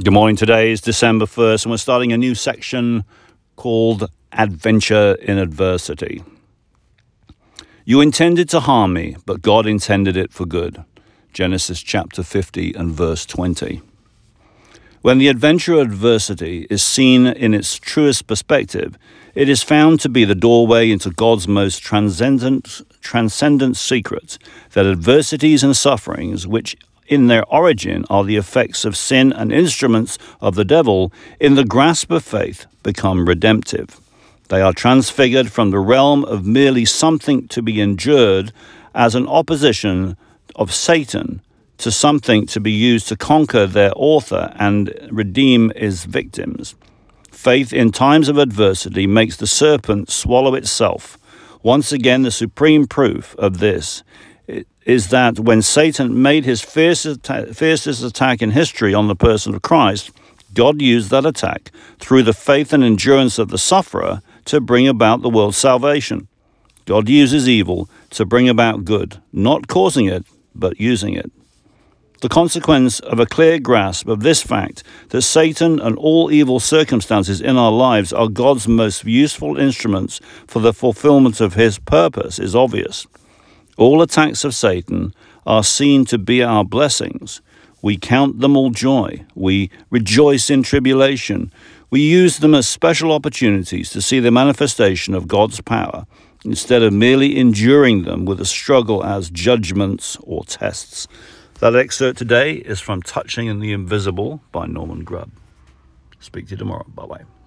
Good morning. Today is December 1st, and we're starting a new section called Adventure in Adversity. You intended to harm me, but God intended it for good. Genesis chapter 50 and verse 20. When the adventure of adversity is seen in its truest perspective, it is found to be the doorway into God's most transcendent, transcendent secret that adversities and sufferings, which in their origin are the effects of sin and instruments of the devil, in the grasp of faith become redemptive. They are transfigured from the realm of merely something to be endured as an opposition of Satan to something to be used to conquer their author and redeem his victims. Faith in times of adversity makes the serpent swallow itself. Once again, the supreme proof of this is that when Satan made his fiercest, fiercest attack in history on the person of Christ, God used that attack through the faith and endurance of the sufferer to bring about the world's salvation. God uses evil to bring about good, not causing it, but using it. The consequence of a clear grasp of this fact that Satan and all evil circumstances in our lives are God's most useful instruments for the fulfillment of his purpose is obvious. All attacks of Satan are seen to be our blessings. We count them all joy. We rejoice in tribulation. We use them as special opportunities to see the manifestation of God's power instead of merely enduring them with a struggle as judgments or tests. That excerpt today is from Touching in the Invisible by Norman Grubb. Speak to you tomorrow. Bye bye.